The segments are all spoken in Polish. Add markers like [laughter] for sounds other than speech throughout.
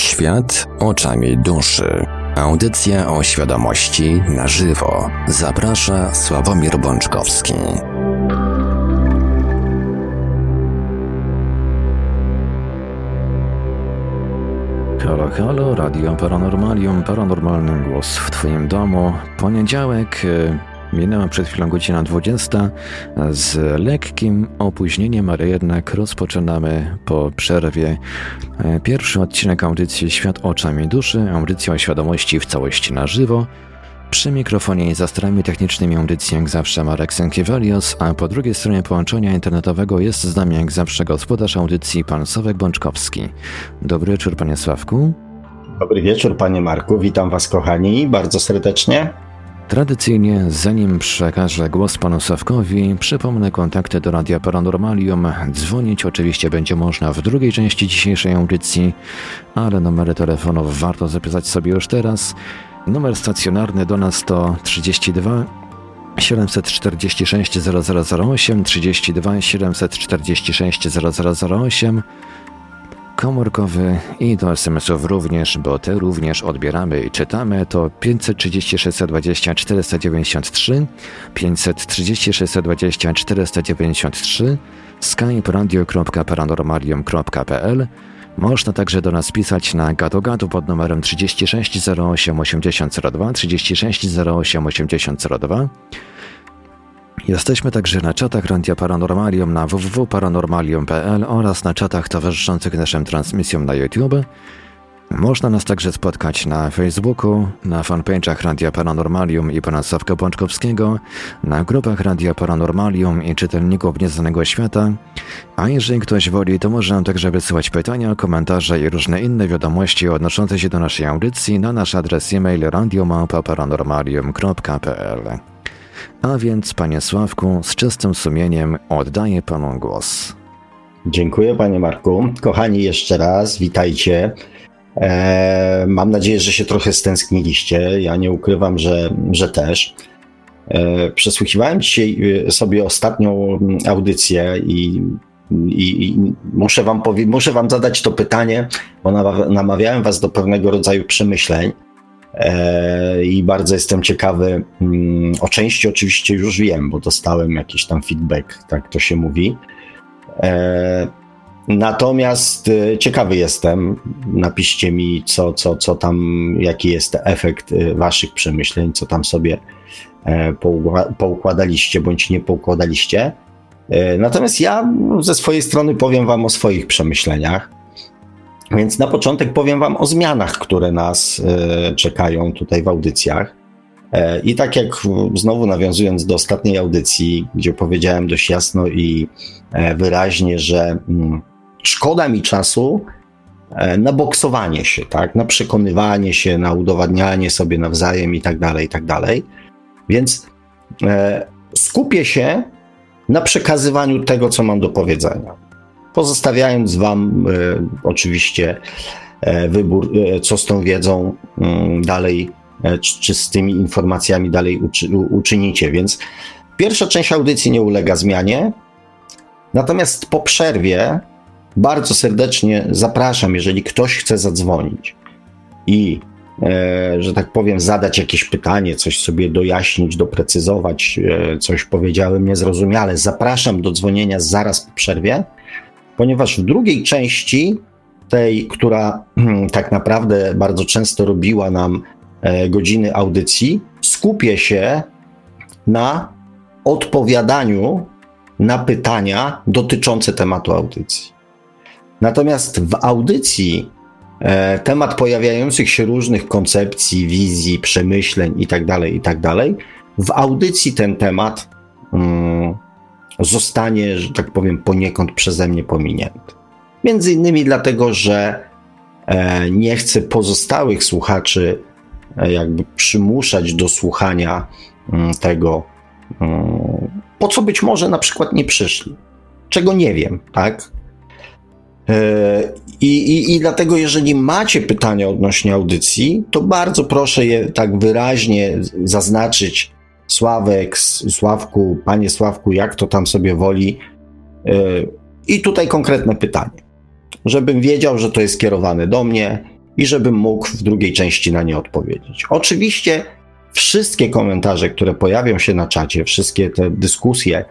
Świat oczami duszy. Audycja o świadomości na żywo. Zaprasza Sławomir Bączkowski. Halo, halo, Radio Paranormalium, paranormalny głos w Twoim domu. Poniedziałek, y, minęła przed chwilą godzina 20. Z lekkim opóźnieniem, ale jednak rozpoczynamy po przerwie e, pierwszy odcinek audycji Świat oczami duszy, audycja o świadomości w całości na żywo. Przy mikrofonie i za starami technicznymi audycji jak zawsze Marek Sękiewelios, a po drugiej stronie połączenia internetowego jest z nami jak zawsze gospodarz audycji pan Sławek Bączkowski. Dobry wieczór panie Sławku. Dobry wieczór panie Marku, witam was kochani bardzo serdecznie. Tradycyjnie, zanim przekażę głos panu Sawkowi, przypomnę kontakty do Radia Paranormalium. Dzwonić oczywiście będzie można w drugiej części dzisiejszej audycji, ale numery telefonów warto zapisać sobie już teraz. Numer stacjonarny do nas to 32 746 0008, 32 746 0008 komórkowy i do SMS-ów również, bo te również odbieramy i czytamy, to 530 620 493, 530 620 493, skype radio.paranormalium.pl można także do nas pisać na gadogadu pod numerem 36 08 8002, 36 08 8002. Jesteśmy także na czatach Radia Paranormalium na www.paranormalium.pl oraz na czatach towarzyszących naszym transmisjom na YouTube. Można nas także spotkać na Facebooku, na fanpage'ach Radia Paranormalium i pana Sławka Bączkowskiego, na grupach Radia Paranormalium i czytelników Nieznanego Świata, a jeżeli ktoś woli, to może nam także wysyłać pytania, komentarze i różne inne wiadomości odnoszące się do naszej audycji na nasz adres e-mail radiomałpa-paranormalium.pl. A więc, panie Sławku, z czystym sumieniem oddaję panu głos. Dziękuję, panie Marku. Kochani, jeszcze raz witajcie. Eee, mam nadzieję, że się trochę stęskniliście. Ja nie ukrywam, że, że też. Eee, przesłuchiwałem dzisiaj e, sobie ostatnią audycję i, i, i muszę, wam powie, muszę wam zadać to pytanie, bo namawiałem was do pewnego rodzaju przemyśleń. E, i bardzo jestem ciekawy. Mm, o części oczywiście już wiem, bo dostałem jakiś tam feedback, tak to się mówi. E, natomiast e, ciekawy jestem, napiszcie mi, co, co, co tam, jaki jest efekt waszych przemyśleń, co tam sobie poukładaliście bądź nie poukładaliście. Natomiast ja ze swojej strony powiem wam o swoich przemyśleniach. Więc na początek powiem Wam o zmianach, które nas e, czekają tutaj w audycjach. E, I tak jak znowu nawiązując do ostatniej audycji, gdzie powiedziałem dość jasno i e, wyraźnie, że mm, szkoda mi czasu na boksowanie się, tak, na przekonywanie się, na udowadnianie sobie nawzajem i tak dalej, i tak dalej. Więc skupię się na przekazywaniu tego, co mam do powiedzenia pozostawiając Wam e, oczywiście e, wybór, e, co z tą wiedzą mm, dalej, czy, czy z tymi informacjami dalej uczy, uczynicie. Więc pierwsza część audycji nie ulega zmianie. Natomiast po przerwie bardzo serdecznie zapraszam, jeżeli ktoś chce zadzwonić i że tak powiem, zadać jakieś pytanie, coś sobie dojaśnić, doprecyzować, coś powiedziałem niezrozumiale, zapraszam do dzwonienia zaraz po przerwie ponieważ w drugiej części, tej, która tak naprawdę bardzo często robiła nam e, godziny audycji, skupię się na odpowiadaniu na pytania dotyczące tematu audycji. Natomiast w audycji e, temat pojawiających się różnych koncepcji, wizji, przemyśleń itd., tak itd., tak w audycji ten temat mm, zostanie, że tak powiem, poniekąd przeze mnie pominięty. Między innymi dlatego, że e, nie chcę pozostałych słuchaczy e, jakby przymuszać do słuchania mm, tego, mm, po co być może na przykład nie przyszli. Czego nie wiem, tak? E, I, i, I dlatego, jeżeli macie pytania odnośnie audycji, to bardzo proszę je tak wyraźnie zaznaczyć Sławek, Sławku, panie Sławku, jak to tam sobie woli. E, I tutaj konkretne pytanie, żebym wiedział, że to jest skierowane do mnie i żebym mógł w drugiej części na nie odpowiedzieć. Oczywiście wszystkie komentarze, które pojawią się na czacie, wszystkie te dyskusje,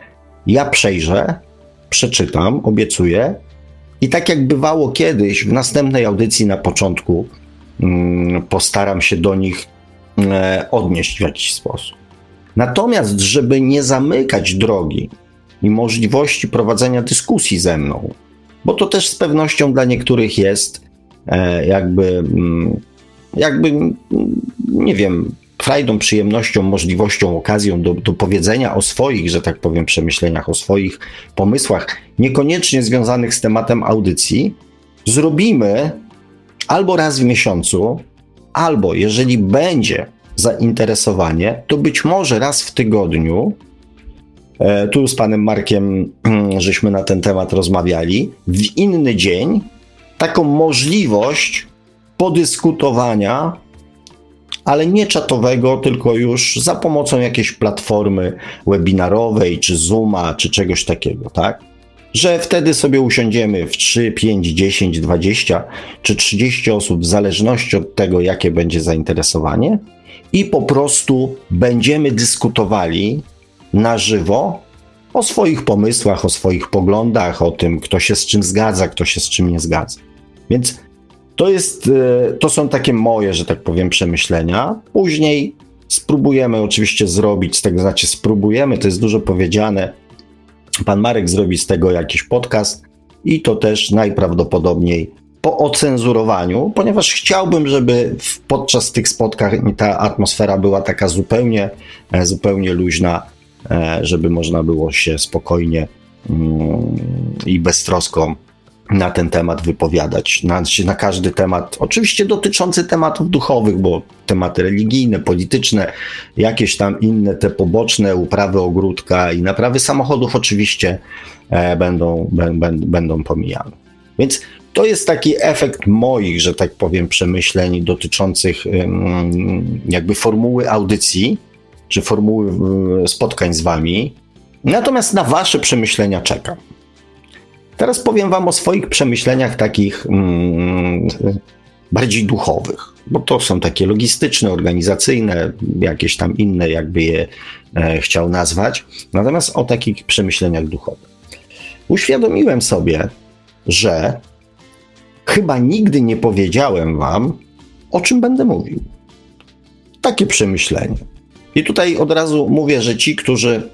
ja przejrzę, przeczytam, obiecuję. I tak jak bywało kiedyś, w następnej audycji na początku mm, postaram się do nich e, odnieść w jakiś sposób. Natomiast, żeby nie zamykać drogi i możliwości prowadzenia dyskusji ze mną, bo to też z pewnością dla niektórych jest e, jakby, mm, jakby, mm, nie wiem, frajdą, przyjemnością, możliwością, okazją do, do powiedzenia o swoich, że tak powiem, przemyśleniach, o swoich pomysłach, niekoniecznie związanych z tematem audycji, zrobimy albo raz w miesiącu, albo jeżeli będzie zainteresowanie, to być może raz w tygodniu. E, tu z panem Markiem [clears throat] żeśmy na ten temat rozmawiali. W inny dzień taką możliwość podyskutowania ale nie czatowego, tylko już za pomocą jakiejś platformy webinarowej, czy Zooma, czy czegoś takiego, tak? Że wtedy sobie usiądziemy w 3, 5, 10, 20 czy 30 osób, w zależności od tego, jakie będzie zainteresowanie, i po prostu będziemy dyskutowali na żywo o swoich pomysłach, o swoich poglądach, o tym, kto się z czym zgadza, kto się z czym nie zgadza. Więc to jest, e, to są takie moje, że tak powiem, przemyślenia. Później spróbujemy oczywiście zrobić z tego, znaczy spróbujemy, to jest dużo powiedziane. Pan Marek zrobi z tego jakiś podcast i to też najprawdopodobniej po ocenzurowaniu, ponieważ chciałbym, żeby podczas tych spotkań ta atmosfera była taka zupełnie, e, zupełnie luźna, e, żeby można było się spokojnie mm, i beztroską na ten temat wypowiadać, na, na każdy temat, oczywiście dotyczący tematów duchowych, bo tematy religijne, polityczne, jakieś tam inne, te poboczne, uprawy ogródka i naprawy samochodów oczywiście e, będą, będą pomijane. Więc to jest taki efekt moich, że tak powiem, przemyśleń dotyczących jakby formuły audycji, czy formuły spotkań z wami. Natomiast na wasze przemyślenia czekam. Teraz powiem Wam o swoich przemyśleniach takich bardziej duchowych, bo to są takie logistyczne, organizacyjne, jakieś tam inne, jakby je e, chciał nazwać. Natomiast o takich przemyśleniach duchowych. Uświadomiłem sobie, że chyba nigdy nie powiedziałem Wam, o czym będę mówił. Takie przemyślenie. I tutaj od razu mówię, że ci, którzy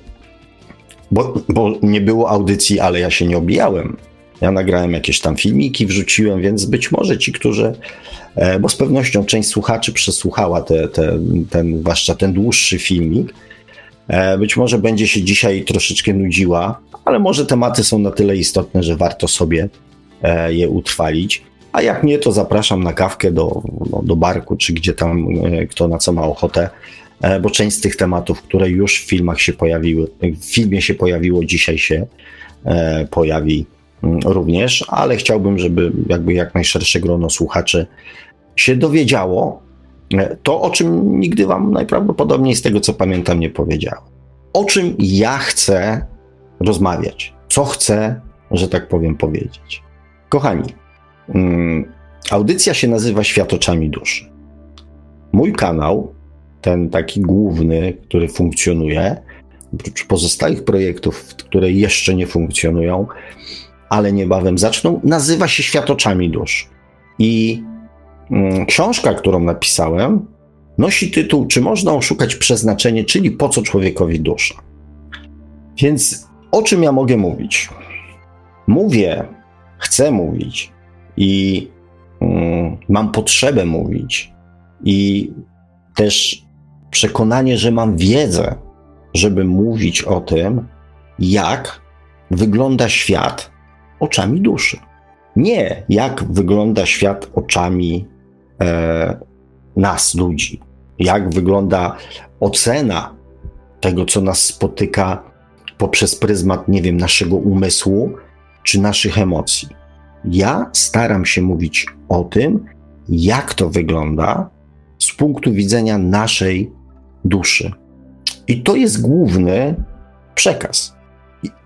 bo, bo nie było audycji, ale ja się nie obijałem. Ja nagrałem jakieś tam filmiki, wrzuciłem, więc być może ci, którzy, e, bo z pewnością część słuchaczy przesłuchała te, te, ten, zwłaszcza ten dłuższy filmik, e, być może będzie się dzisiaj troszeczkę nudziła, ale może tematy są na tyle istotne, że warto sobie je utrwalić. A jak nie, to zapraszam na kawkę do, no, do barku, czy gdzie tam kto na co ma ochotę. E, bo część z tych tematów, które już w filmach się pojawiły, w filmie się pojawiło, dzisiaj się e, pojawi mm, również, ale chciałbym, żeby jakby jak najszersze grono słuchaczy się dowiedziało e, to, o czym nigdy wam najprawdopodobniej z tego, co pamiętam, nie powiedziałem. O czym ja chcę rozmawiać, co chcę, że tak powiem, powiedzieć. Kochani, mm, audycja się nazywa Świat oczami duszy. Mój kanał ten taki główny, który funkcjonuje, oprócz pozostałych projektów, które jeszcze nie funkcjonują, ale niebawem zaczną, nazywa się Światoczami Dusz. I mm, książka, którą napisałem, nosi tytuł Czy można oszukać przeznaczenie, czyli po co człowiekowi dusza? Więc o czym ja mogę mówić? Mówię, chcę mówić i mm, mam potrzebę mówić i też przekonanie, że mam wiedzę, żeby mówić o tym, jak wygląda świat oczami duszy. Nie jak wygląda świat oczami e, nas, ludzi. Jak wygląda ocena tego, co nas spotyka poprzez pryzmat, nie wiem, naszego umysłu czy naszych emocji. Ja staram się mówić o tym, jak to wygląda z punktu widzenia naszej duszy. I to jest główny przekaz.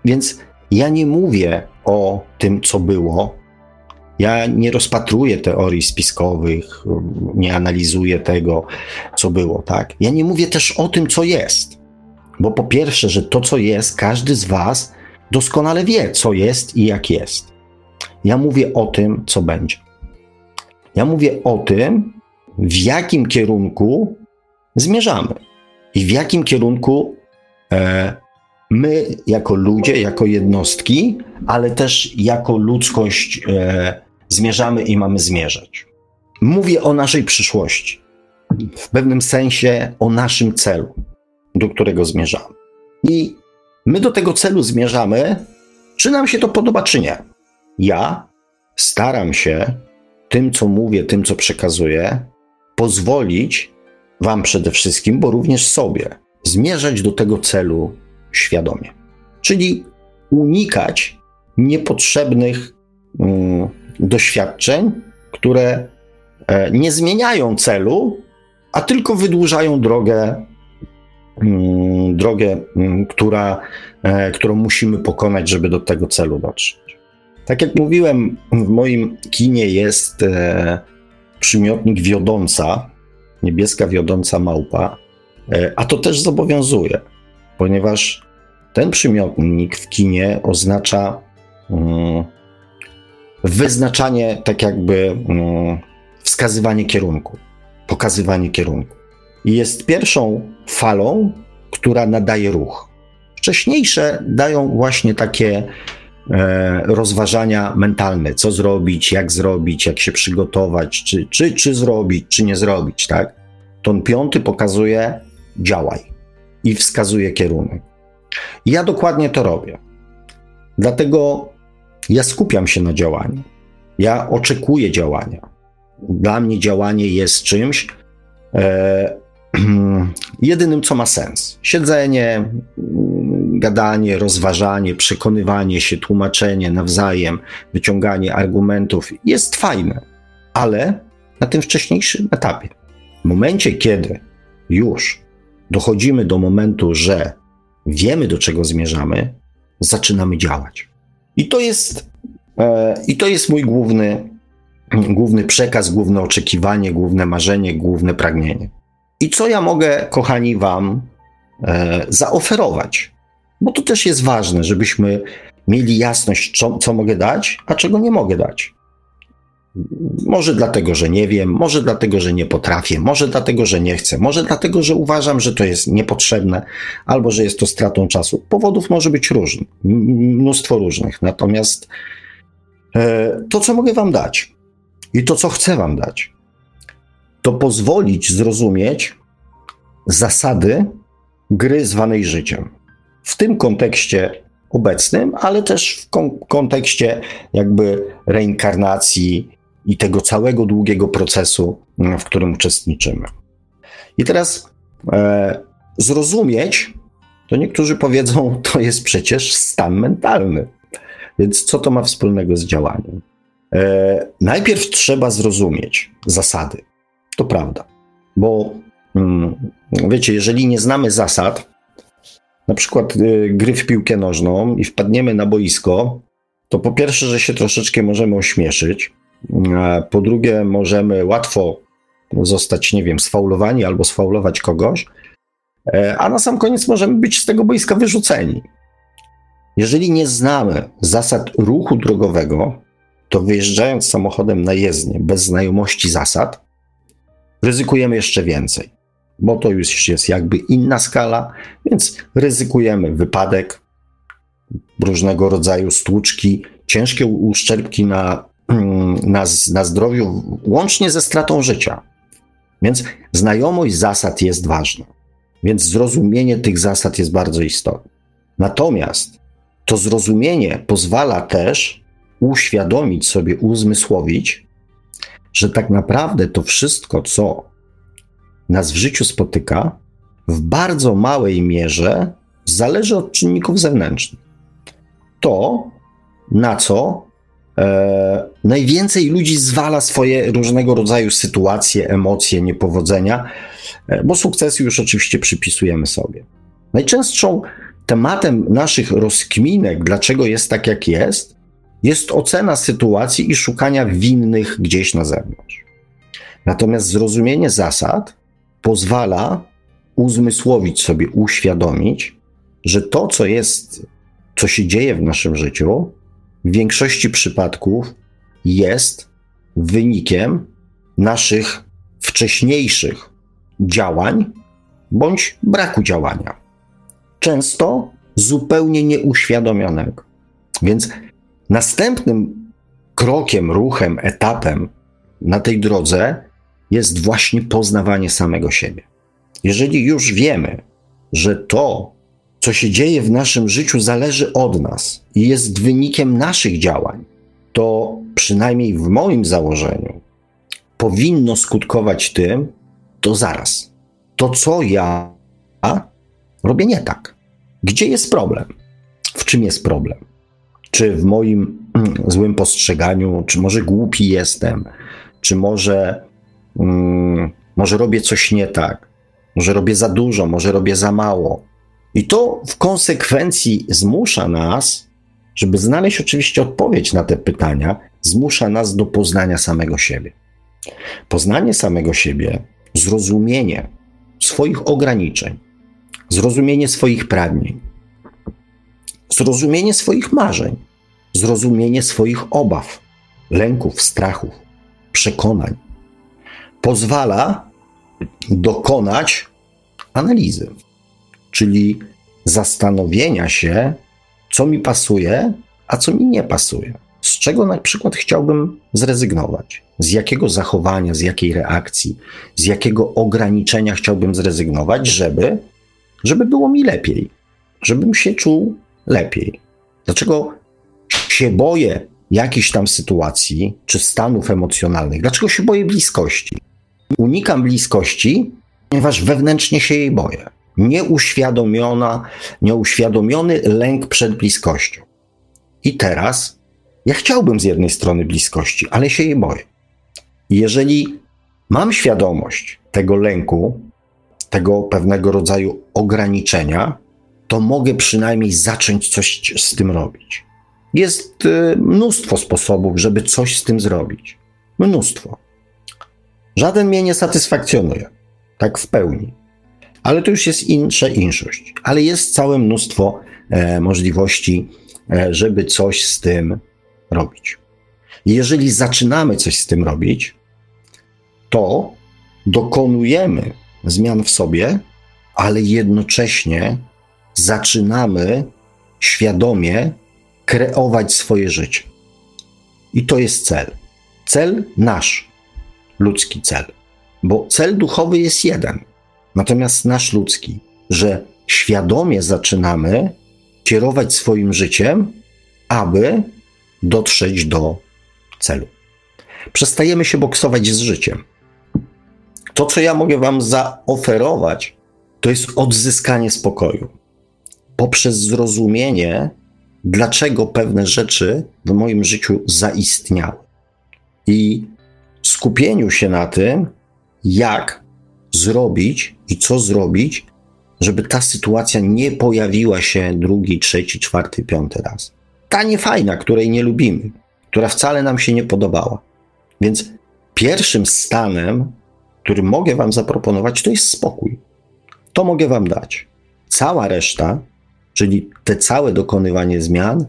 Więc ja nie mówię o tym, co było. Ja nie rozpatruję teorii spiskowych, nie analizuję tego, co było, tak? Ja nie mówię też o tym, co jest. Bo po pierwsze, że to, co jest, każdy z Was doskonale wie, co jest i jak jest. Ja mówię o tym, co będzie. Ja mówię o tym, w jakim kierunku zmierzamy i w jakim kierunku e, my, jako ludzie, jako jednostki, ale też jako ludzkość, e, zmierzamy i mamy zmierzać. Mówię o naszej przyszłości, w pewnym sensie o naszym celu, do którego zmierzamy. I my do tego celu zmierzamy, czy nam się to podoba, czy nie. Ja staram się tym, co mówię, tym, co przekazuję, pozwolić Wam przede wszystkim, bo również sobie, zmierzać do tego celu świadomie. Czyli unikać niepotrzebnych mm, doświadczeń, które e, nie zmieniają celu, a tylko wydłużają drogę, mm, drogę mm, która, e, którą musimy pokonać, żeby do tego celu dotrzeć. Tak jak mówiłem, w moim kinie jest e, przymiotnik wiodąca, niebieska wiodąca małpa, a to też zobowiązuje, ponieważ ten przymiotnik w kinie oznacza wyznaczanie, tak jakby mm, wskazywanie kierunku, pokazywanie kierunku. I jest pierwszą falą, która nadaje ruch. Wcześniejsze dają właśnie takie e, rozważania mentalne, co zrobić, jak zrobić, jak się przygotować, czy, czy, czy zrobić, czy nie zrobić, tak? Ton piąty pokazuje działaj i wskazuje kierunek. Ja dokładnie to robię. Dlatego ja skupiam się na działaniu. Ja oczekuję działania. Dla mnie działanie jest czymś e, [clears throat] jedynym, co ma sens. Siedzenie, gadanie, rozważanie, przekonywanie się, tłumaczenie nawzajem, wyciąganie argumentów jest fajne, ale na tym wcześniejszym etapie, w momencie, kiedy już dochodzimy do momentu, że wiemy, do czego zmierzamy, zaczynamy działać. I to jest, e, i to jest mój główny, główny przekaz, główne oczekiwanie, główne marzenie, główne pragnienie. I co ja mogę, kochani, Wam e, zaoferować? Bo to też jest ważne, żebyśmy mieli jasność, co, co mogę dać, a czego nie mogę dać. Może dlatego, że nie wiem, może dlatego, że nie potrafię, może dlatego, że nie chcę, może dlatego, że uważam, że to jest niepotrzebne, albo że jest to stratą czasu. Powodów może być różnych, mnóstwo różnych. Natomiast e, to, co mogę Wam dać i to, co chcę Wam dać, to pozwolić zrozumieć zasady gry zwanej życiem. W tym kontekście obecnym, ale też w kon kontekście jakby reinkarnacji, i tego całego długiego procesu, mm, w którym uczestniczymy. I teraz e, zrozumieć, to niektórzy powiedzą, [laughs] to jest przecież stan mentalny. Więc co to ma wspólnego z działaniem? E, najpierw trzeba zrozumieć zasady. To prawda, bo mm, wiecie, jeżeli nie znamy zasad, na przykład y, gry w piłkę nożną i wpadniemy na boisko, to po pierwsze, że się troszeczkę możemy ośmieszyć, po drugie, możemy łatwo zostać, nie wiem, sfaulowani albo sfaulować kogoś, e, a na sam koniec możemy być z tego boiska wyrzuceni. Jeżeli nie znamy zasad ruchu drogowego, to wyjeżdżając samochodem na jezdnię bez znajomości zasad, ryzykujemy jeszcze więcej, bo to już jest jakby inna skala, więc ryzykujemy wypadek, różnego rodzaju stłuczki, ciężkie uszczerbki na [clears throat] na, na zdrowiu, łącznie ze stratą życia. Więc znajomość zasad jest ważna. Więc zrozumienie tych zasad jest bardzo istotne. Natomiast to zrozumienie pozwala też uświadomić sobie, uzmysłowić, że tak naprawdę to wszystko, co nas w życiu spotyka, w bardzo małej mierze zależy od czynników zewnętrznych. To, na co E, najwięcej ludzi zwala swoje różnego rodzaju sytuacje, emocje, niepowodzenia, e, bo sukcesy już oczywiście przypisujemy sobie. Najczęstszą tematem naszych rozkminek, dlaczego jest tak, jak jest, jest ocena sytuacji i szukania winnych gdzieś na zewnątrz. Natomiast zrozumienie zasad pozwala uzmysłowić sobie, uświadomić, że to, co jest, co się dzieje w naszym życiu, w większości przypadków jest wynikiem naszych wcześniejszych działań bądź braku działania. Często zupełnie nieuświadomionego. Więc następnym krokiem, ruchem, etapem na tej drodze jest właśnie poznawanie samego siebie. Jeżeli już wiemy, że to, co się dzieje w naszym życiu, zależy od nas i jest wynikiem naszych działań, to przynajmniej w moim założeniu powinno skutkować tym, to zaraz. To, co ja robię nie tak. Gdzie jest problem? W czym jest problem? Czy w moim [clears throat] złym postrzeganiu, czy może głupi jestem, czy może, mm, może robię coś nie tak, może robię za dużo, może robię za mało. I to w konsekwencji zmusza nas, żeby znaleźć oczywiście odpowiedź na te pytania, zmusza nas do poznania samego siebie. Poznanie samego siebie, zrozumienie swoich ograniczeń, zrozumienie swoich pragnień, zrozumienie swoich marzeń, zrozumienie swoich obaw, lęków, strachów, przekonań pozwala dokonać analizy, czyli zastanowienia się, co mi pasuje, a co mi nie pasuje. Z czego na przykład chciałbym zrezygnować? Z jakiego zachowania, z jakiej reakcji, z jakiego ograniczenia chciałbym zrezygnować, żeby, żeby było mi lepiej, żebym się czuł lepiej. Dlaczego się boję jakichś tam sytuacji czy stanów emocjonalnych? Dlaczego się boję bliskości? Unikam bliskości, ponieważ wewnętrznie się jej boję. Nieuświadomiona, nieuświadomiony lęk przed bliskością. I teraz ja chciałbym z jednej strony bliskości, ale się jej boję. Jeżeli mam świadomość tego lęku, tego pewnego rodzaju ograniczenia, to mogę przynajmniej zacząć coś z tym robić. Jest y, mnóstwo sposobów, żeby coś z tym zrobić. Mnóstwo. Żaden mnie nie satysfakcjonuje, tak w pełni. Ale to już jest insza inszość. Ale jest całe mnóstwo e, możliwości, e, żeby coś z tym robić. Jeżeli zaczynamy coś z tym robić, to dokonujemy zmian w sobie, ale jednocześnie zaczynamy świadomie kreować swoje życie. I to jest cel. Cel nasz, ludzki cel. Bo cel duchowy jest jeden, natomiast nasz ludzki, że świadomie zaczynamy kierować swoim życiem, aby dotrzeć do celu. Przestajemy się boksować z życiem. To, co ja mogę Wam zaoferować, to jest odzyskanie spokoju poprzez zrozumienie, dlaczego pewne rzeczy w moim życiu zaistniały. I skupieniu się na tym, jak zrobić i co zrobić, żeby ta sytuacja nie pojawiła się drugi, trzeci, czwarty, piąty raz. Ta niefajna, której nie lubimy, która wcale nam się nie podobała. Więc pierwszym stanem, który mogę Wam zaproponować, to jest spokój. To mogę Wam dać. Cała reszta czyli te całe dokonywanie zmian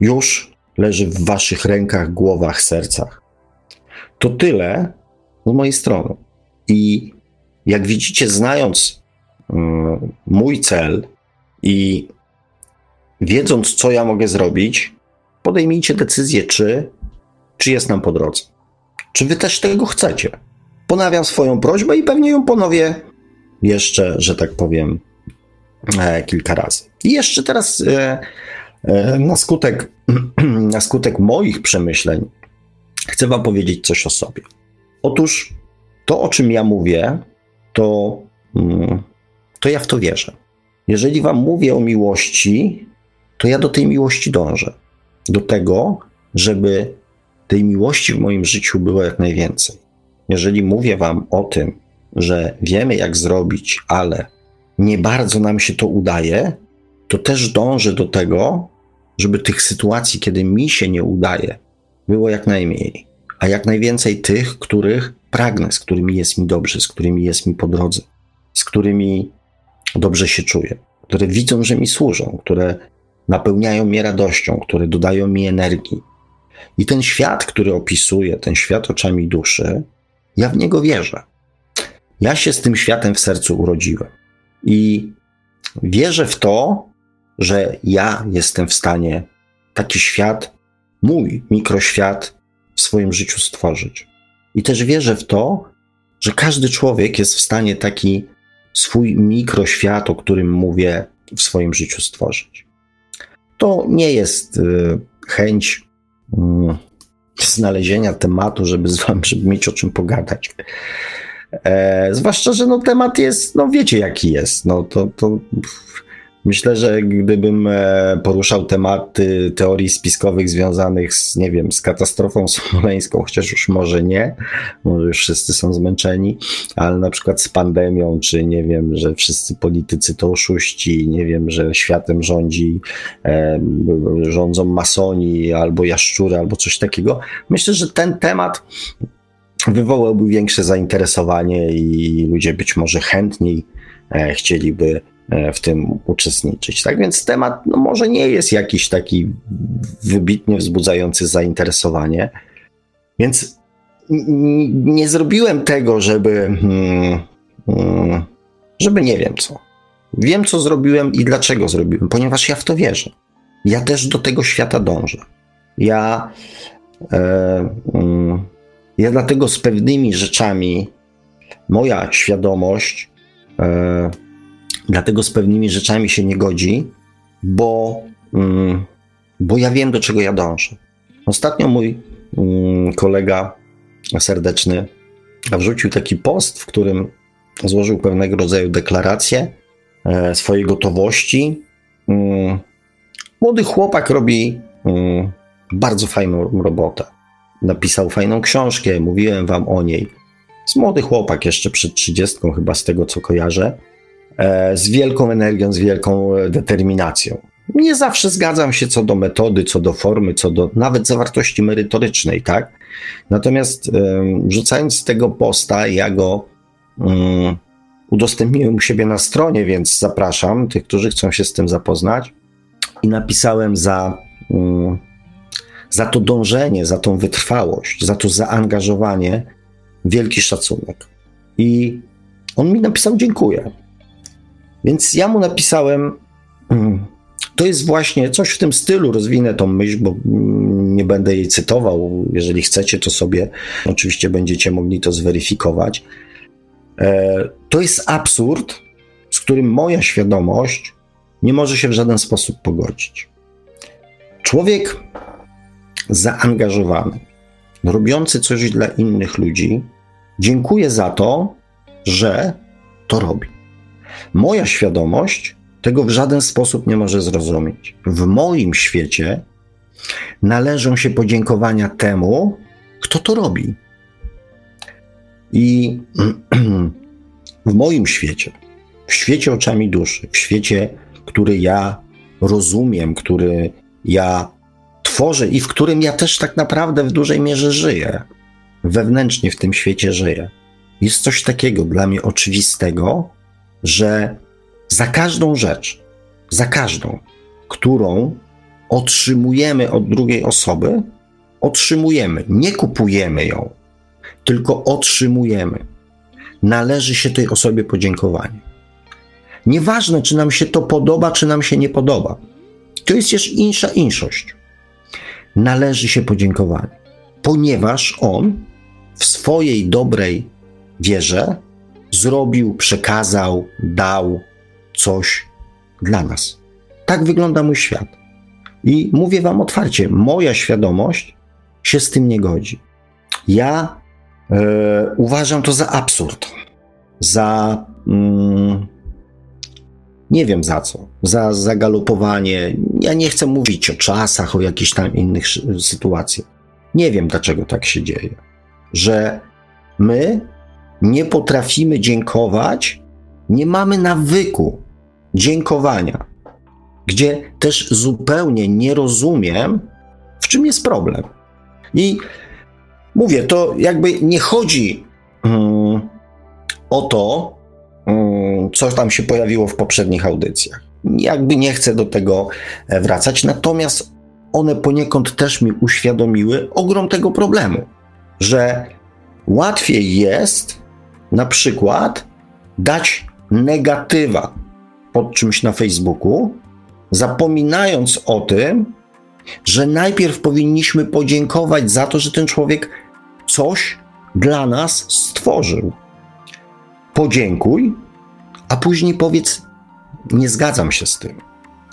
już leży w waszych rękach, głowach, sercach. To tyle z mojej strony. I jak widzicie, znając y, mój cel i wiedząc, co ja mogę zrobić, podejmijcie decyzję, czy, czy jest nam po drodze. Czy wy też tego chcecie? Ponawiam swoją prośbę i pewnie ją ponowię jeszcze, że tak powiem, kilka razy. I jeszcze teraz e, e, na skutek, [clears throat] na skutek moich przemyśleń chcę Wam powiedzieć coś o sobie. Otóż to, o czym ja mówię, to, mm, to ja w to wierzę. Jeżeli Wam mówię o miłości, to ja do tej miłości dążę. Do tego, żeby tej miłości w moim życiu było jak najwięcej. Jeżeli mówię Wam o tym, że wiemy, jak zrobić, ale nie bardzo nam się to udaje, to też dążę do tego, żeby tych sytuacji, kiedy mi się nie udaje, było jak najmniej, a jak najwięcej tych, których pragnę, z którymi jest mi dobrze, z którymi jest mi po drodze, z którymi dobrze się czuję, które widzą, że mi służą, które napełniają mnie radością, które dodają mi energii. I ten świat, który opisuję, ten świat oczami duszy, ja w niego wierzę. Ja się z tym światem w sercu urodziłem. I wierzę w to, że ja jestem w stanie taki świat, mój mikroświat w swoim życiu stworzyć. I też wierzę w to, że każdy człowiek jest w stanie taki swój mikroświat, o którym mówię, w swoim życiu stworzyć. To nie jest y, chęć y, [laughs] znalezienia tematu, żeby z wami, żeby mieć o czym pogadać. E, zwłaszcza, że no, temat jest, no wiecie jaki jest. No, to, to Myślę, że gdybym e, poruszał tematy teorii spiskowych związanych z, nie wiem, z katastrofą [laughs] smoleńską, chociaż już może nie, może już wszyscy są zmęczeni, ale na przykład z pandemią, czy nie wiem, że wszyscy politycy to oszuści, nie wiem, że światem rządzi, e, rządzą masoni, albo jaszczury, albo coś takiego. Myślę, że ten temat wywołałby większe zainteresowanie i ludzie być może chętniej e, chcieliby E, w tym uczestniczyć. Tak więc temat no, może nie jest jakiś taki wybitnie wzbudzający zainteresowanie, więc nie zrobiłem tego, żeby, hmm, hmm, żeby nie wiem co. Wiem, co zrobiłem i dlaczego zrobiłem, ponieważ ja w to wierzę. Ja też do tego świata dążę. Ja, e, mm, ja dlatego z pewnymi rzeczami, moja świadomość, e, Dlatego z pewnymi rzeczami się nie godzi, bo, mm, bo ja wiem, do czego ja dążę. Ostatnio mój mm, kolega serdeczny wrzucił taki post, w którym złożył pewnego rodzaju deklarację e, swojej gotowości. Mm, młody chłopak robi mm, bardzo fajną robotę. Napisał fajną książkę, mówiłem wam o niej. Jest młody chłopak, jeszcze przed trzydziestką, chyba z tego co kojarzę. E, z wielką energią, z wielką e, determinacją. Nie zawsze zgadzam się co do metody, co do formy, co do nawet zawartości merytorycznej, tak? Natomiast rzucając tego posta, ja go um, udostępniłem u siebie na stronie, więc zapraszam tych, którzy chcą się z tym zapoznać. I napisałem za, um, za to dążenie, za tą wytrwałość, za to zaangażowanie wielki szacunek. I on mi napisał dziękuję. Więc ja mu napisałem, mm, to jest właśnie coś w tym stylu, rozwinę tą myśl, bo mm, nie będę jej cytował. Jeżeli chcecie, to sobie oczywiście będziecie mogli to zweryfikować. E, to jest absurd, z którym moja świadomość nie może się w żaden sposób pogodzić. Człowiek zaangażowany, robiący coś dla innych ludzi, dziękuję za to, że to robi. Moja świadomość tego w żaden sposób nie może zrozumieć. W moim świecie należą się podziękowania temu, kto to robi. I [clears throat] w moim świecie, w świecie oczami duszy, w świecie, który ja rozumiem, który ja tworzę i w którym ja też tak naprawdę w dużej mierze żyję, wewnętrznie w tym świecie żyję, jest coś takiego dla mnie oczywistego, że za każdą rzecz, za każdą, którą otrzymujemy od drugiej osoby, otrzymujemy, nie kupujemy ją, tylko otrzymujemy. Należy się tej osobie podziękowanie. Nieważne, czy nam się to podoba, czy nam się nie podoba. To jest jeszcze insza inszość. Należy się podziękowanie, ponieważ on w swojej dobrej wierze zrobił, przekazał, dał coś dla nas. Tak wygląda mój świat. I mówię Wam otwarcie, moja świadomość się z tym nie godzi. Ja e, uważam to za absurd, za mm, nie wiem za co, za zagalopowanie. Ja nie chcę mówić o czasach, o jakichś tam innych sytuacjach. Nie wiem, dlaczego tak się dzieje, że my nie potrafimy dziękować, nie mamy nawyku dziękowania. gdzie też zupełnie nie rozumiem, w czym jest problem. I mówię, to jakby nie chodzi um, o to, co tam się pojawiło w poprzednich audycjach. Jakby nie chcę do tego e, wracać, natomiast one poniekąd też mi uświadomiły ogrom tego problemu, że łatwiej jest na przykład dać negatywa pod czymś na Facebooku, zapominając o tym, że najpierw powinniśmy podziękować za to, że ten człowiek coś dla nas stworzył. Podziękuj, a później powiedz: Nie zgadzam się z tym.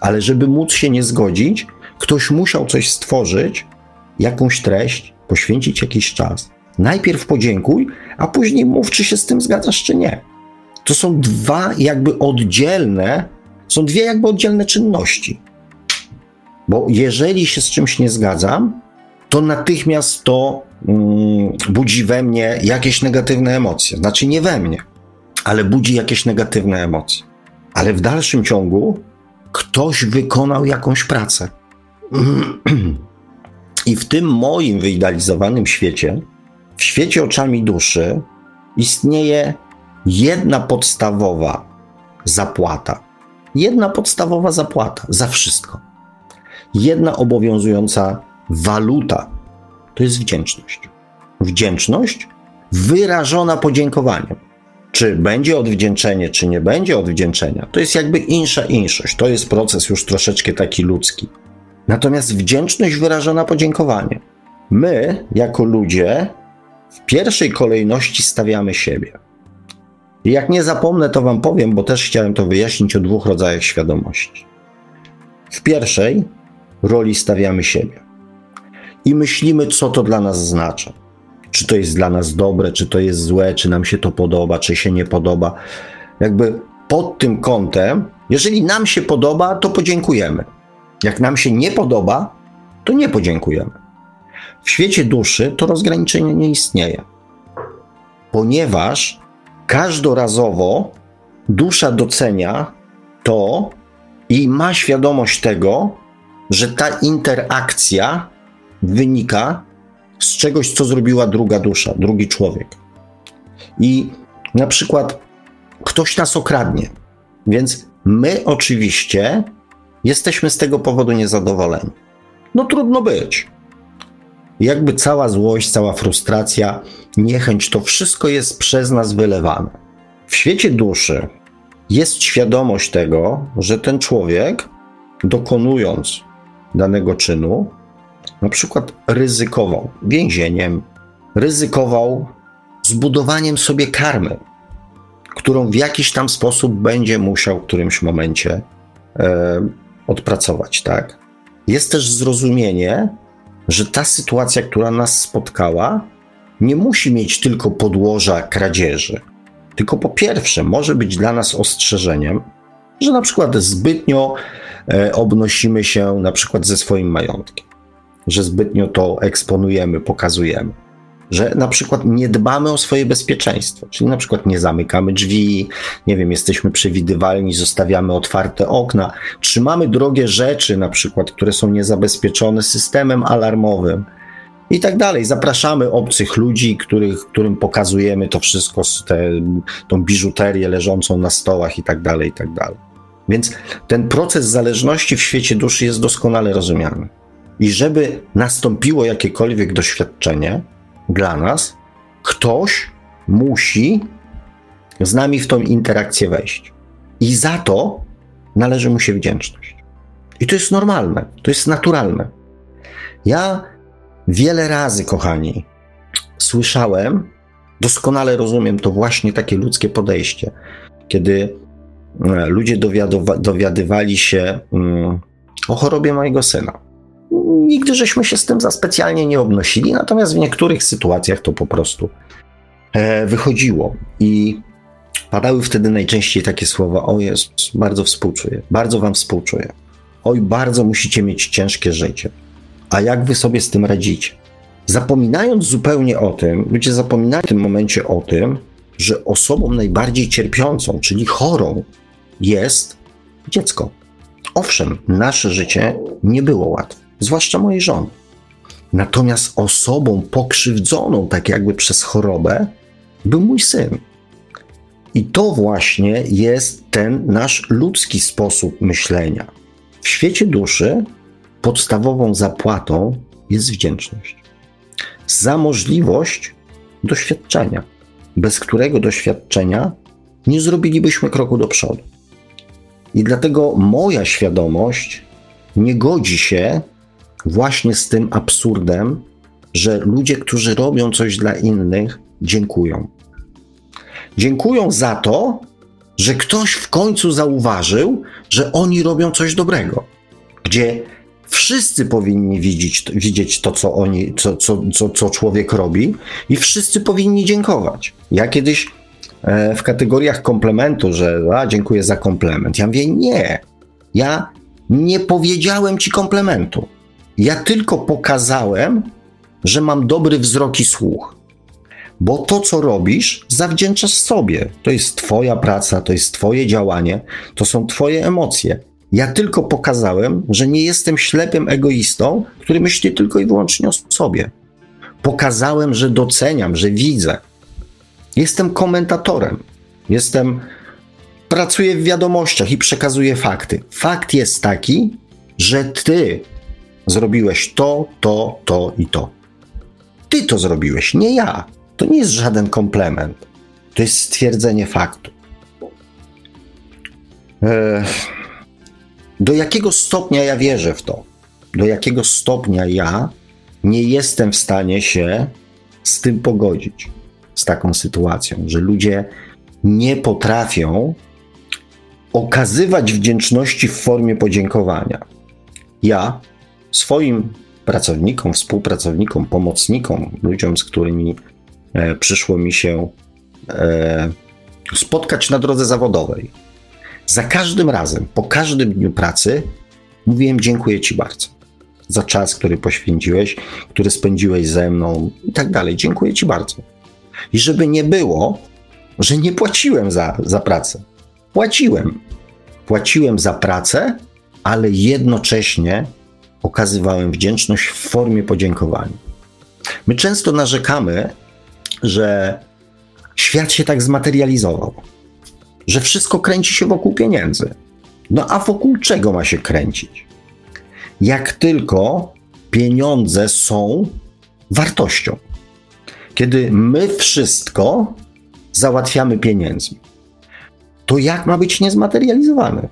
Ale żeby móc się nie zgodzić, ktoś musiał coś stworzyć, jakąś treść, poświęcić jakiś czas. Najpierw podziękuj, a później mów, czy się z tym zgadzasz, czy nie. To są dwa jakby oddzielne, są dwie jakby oddzielne czynności. Bo jeżeli się z czymś nie zgadzam, to natychmiast to mm, budzi we mnie jakieś negatywne emocje. Znaczy nie we mnie, ale budzi jakieś negatywne emocje. Ale w dalszym ciągu ktoś wykonał jakąś pracę. [clears throat] I w tym moim wyidealizowanym świecie, w świecie oczami duszy, istnieje jedna podstawowa zapłata. Jedna podstawowa zapłata za wszystko. Jedna obowiązująca waluta to jest wdzięczność. Wdzięczność wyrażona podziękowaniem. Czy będzie odwdzięczenie, czy nie będzie odwdzięczenia, to jest jakby insza inszość. To jest proces już troszeczkę taki ludzki. Natomiast wdzięczność wyrażona podziękowaniem. My, jako ludzie, w pierwszej kolejności stawiamy siebie. I jak nie zapomnę, to Wam powiem, bo też chciałem to wyjaśnić o dwóch rodzajach świadomości. W pierwszej roli stawiamy siebie i myślimy, co to dla nas znaczy. Czy to jest dla nas dobre, czy to jest złe, czy nam się to podoba, czy się nie podoba. Jakby pod tym kątem, jeżeli nam się podoba, to podziękujemy. Jak nam się nie podoba, to nie podziękujemy. W świecie duszy to rozgraniczenie nie istnieje, ponieważ każdorazowo dusza docenia to i ma świadomość tego, że ta interakcja wynika z czegoś, co zrobiła druga dusza, drugi człowiek. I na przykład ktoś nas okradnie, więc my oczywiście jesteśmy z tego powodu niezadowoleni. No trudno być. Jakby cała złość, cała frustracja, niechęć, to wszystko jest przez nas wylewane. W świecie duszy jest świadomość tego, że ten człowiek, dokonując danego czynu, na przykład ryzykował więzieniem, ryzykował zbudowaniem sobie karmy, którą w jakiś tam sposób będzie musiał w którymś momencie e, odpracować, tak? Jest też zrozumienie, że ta sytuacja, która nas spotkała, nie musi mieć tylko podłoża kradzieży. Tylko po pierwsze, może być dla nas ostrzeżeniem, że na przykład zbytnio e, obnosimy się na przykład ze swoim majątkiem, że zbytnio to eksponujemy, pokazujemy, że na przykład nie dbamy o swoje bezpieczeństwo, czyli na przykład nie zamykamy drzwi, nie wiem, jesteśmy przewidywalni, zostawiamy otwarte okna, trzymamy drogie rzeczy, na przykład, które są niezabezpieczone systemem alarmowym i tak dalej. Zapraszamy obcych ludzi, których, którym pokazujemy to wszystko, te, tą biżuterię leżącą na stołach i tak dalej, i tak dalej. Więc ten proces zależności w świecie duszy jest doskonale rozumiany. I żeby nastąpiło jakiekolwiek doświadczenie dla nas, ktoś musi z nami w tą interakcję wejść. I za to należy mu się wdzięczność. I to jest normalne, to jest naturalne. Ja Wiele razy, kochani, słyszałem, doskonale rozumiem to właśnie takie ludzkie podejście, kiedy e, ludzie dowiadywali się mm, o chorobie mojego syna. Nigdy żeśmy się z tym za specjalnie nie obnosili, natomiast w niektórych sytuacjach to po prostu e, wychodziło. I padały wtedy najczęściej takie słowa: O jest, bardzo współczuję, bardzo wam współczuję. Oj, bardzo musicie mieć ciężkie życie a jak wy sobie z tym radzicie. Zapominając zupełnie o tym, ludzie zapominają w tym momencie o tym, że osobą najbardziej cierpiącą, czyli chorą, jest dziecko. Owszem, nasze życie nie było łatwe, zwłaszcza mojej żony. Natomiast osobą pokrzywdzoną, tak jakby przez chorobę, był mój syn. I to właśnie jest ten nasz ludzki sposób myślenia. W świecie duszy podstawową zapłatą jest wdzięczność. Za możliwość doświadczenia, bez którego doświadczenia nie zrobilibyśmy kroku do przodu. I dlatego moja świadomość nie godzi się właśnie z tym absurdem, że ludzie, którzy robią coś dla innych, dziękują. Dziękują za to, że ktoś w końcu zauważył, że oni robią coś dobrego, gdzie wszyscy powinni widzieć, widzieć to, co, oni, co, co, co, co człowiek robi, i wszyscy powinni dziękować. Ja kiedyś e, w kategoriach komplementu, że a, dziękuję za komplement. Ja mówię, nie. Ja nie powiedziałem ci komplementu. Ja tylko pokazałem, że mam dobry wzrok i słuch. Bo to, co robisz, zawdzięczasz sobie. To jest Twoja praca, to jest Twoje działanie, to są Twoje emocje. Ja tylko pokazałem, że nie jestem ślepym egoistą, który myśli tylko i wyłącznie o sobie. Pokazałem, że doceniam, że widzę. Jestem komentatorem. Jestem. Pracuję w wiadomościach i przekazuję fakty. Fakt jest taki, że ty zrobiłeś to, to, to i to. Ty to zrobiłeś, nie ja. To nie jest żaden komplement. To jest stwierdzenie faktu. Do jakiego stopnia ja wierzę w to? Do jakiego stopnia ja nie jestem w stanie się z tym pogodzić, z taką sytuacją, że ludzie nie potrafią okazywać wdzięczności w formie podziękowania. Ja swoim pracownikom, współpracownikom, pomocnikom, ludziom, z którymi e, przyszło mi się e, spotkać na drodze zawodowej. Za każdym razem, po każdym dniu pracy, mówiłem: Dziękuję Ci bardzo za czas, który poświęciłeś, który spędziłeś ze mną i tak dalej. Dziękuję Ci bardzo. I żeby nie było, że nie płaciłem za, za pracę. Płaciłem. Płaciłem za pracę, ale jednocześnie okazywałem wdzięczność w formie podziękowania. My często narzekamy, że świat się tak zmaterializował, że wszystko kręci się wokół pieniędzy. No a wokół czego ma się kręcić? Jak tylko pieniądze są wartością. Kiedy my wszystko załatwiamy pieniędzmi, to jak ma być niezmaterializowane?